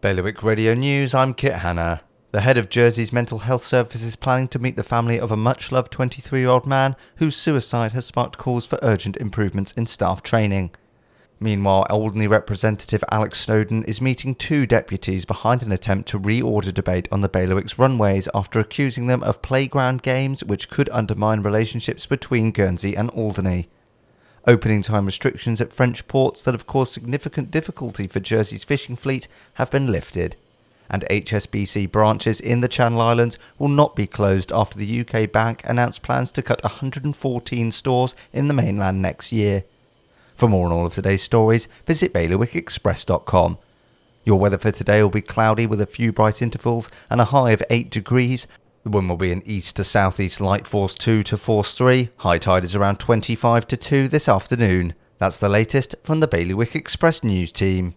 Bailiwick Radio News, I'm Kit Hanna. The head of Jersey's mental health service is planning to meet the family of a much loved 23 year old man whose suicide has sparked calls for urgent improvements in staff training. Meanwhile, Alderney Representative Alex Snowdon is meeting two deputies behind an attempt to reorder debate on the Bailiwick's runways after accusing them of playground games which could undermine relationships between Guernsey and Alderney. Opening time restrictions at French ports that have caused significant difficulty for Jersey's fishing fleet have been lifted. And HSBC branches in the Channel Islands will not be closed after the UK bank announced plans to cut 114 stores in the mainland next year. For more on all of today's stories, visit bailiwickexpress.com. Your weather for today will be cloudy with a few bright intervals and a high of 8 degrees. The wind will be an east to southeast light force 2 to force 3. High tide is around 25 to 2 this afternoon. That's the latest from the Bailiwick Express news team.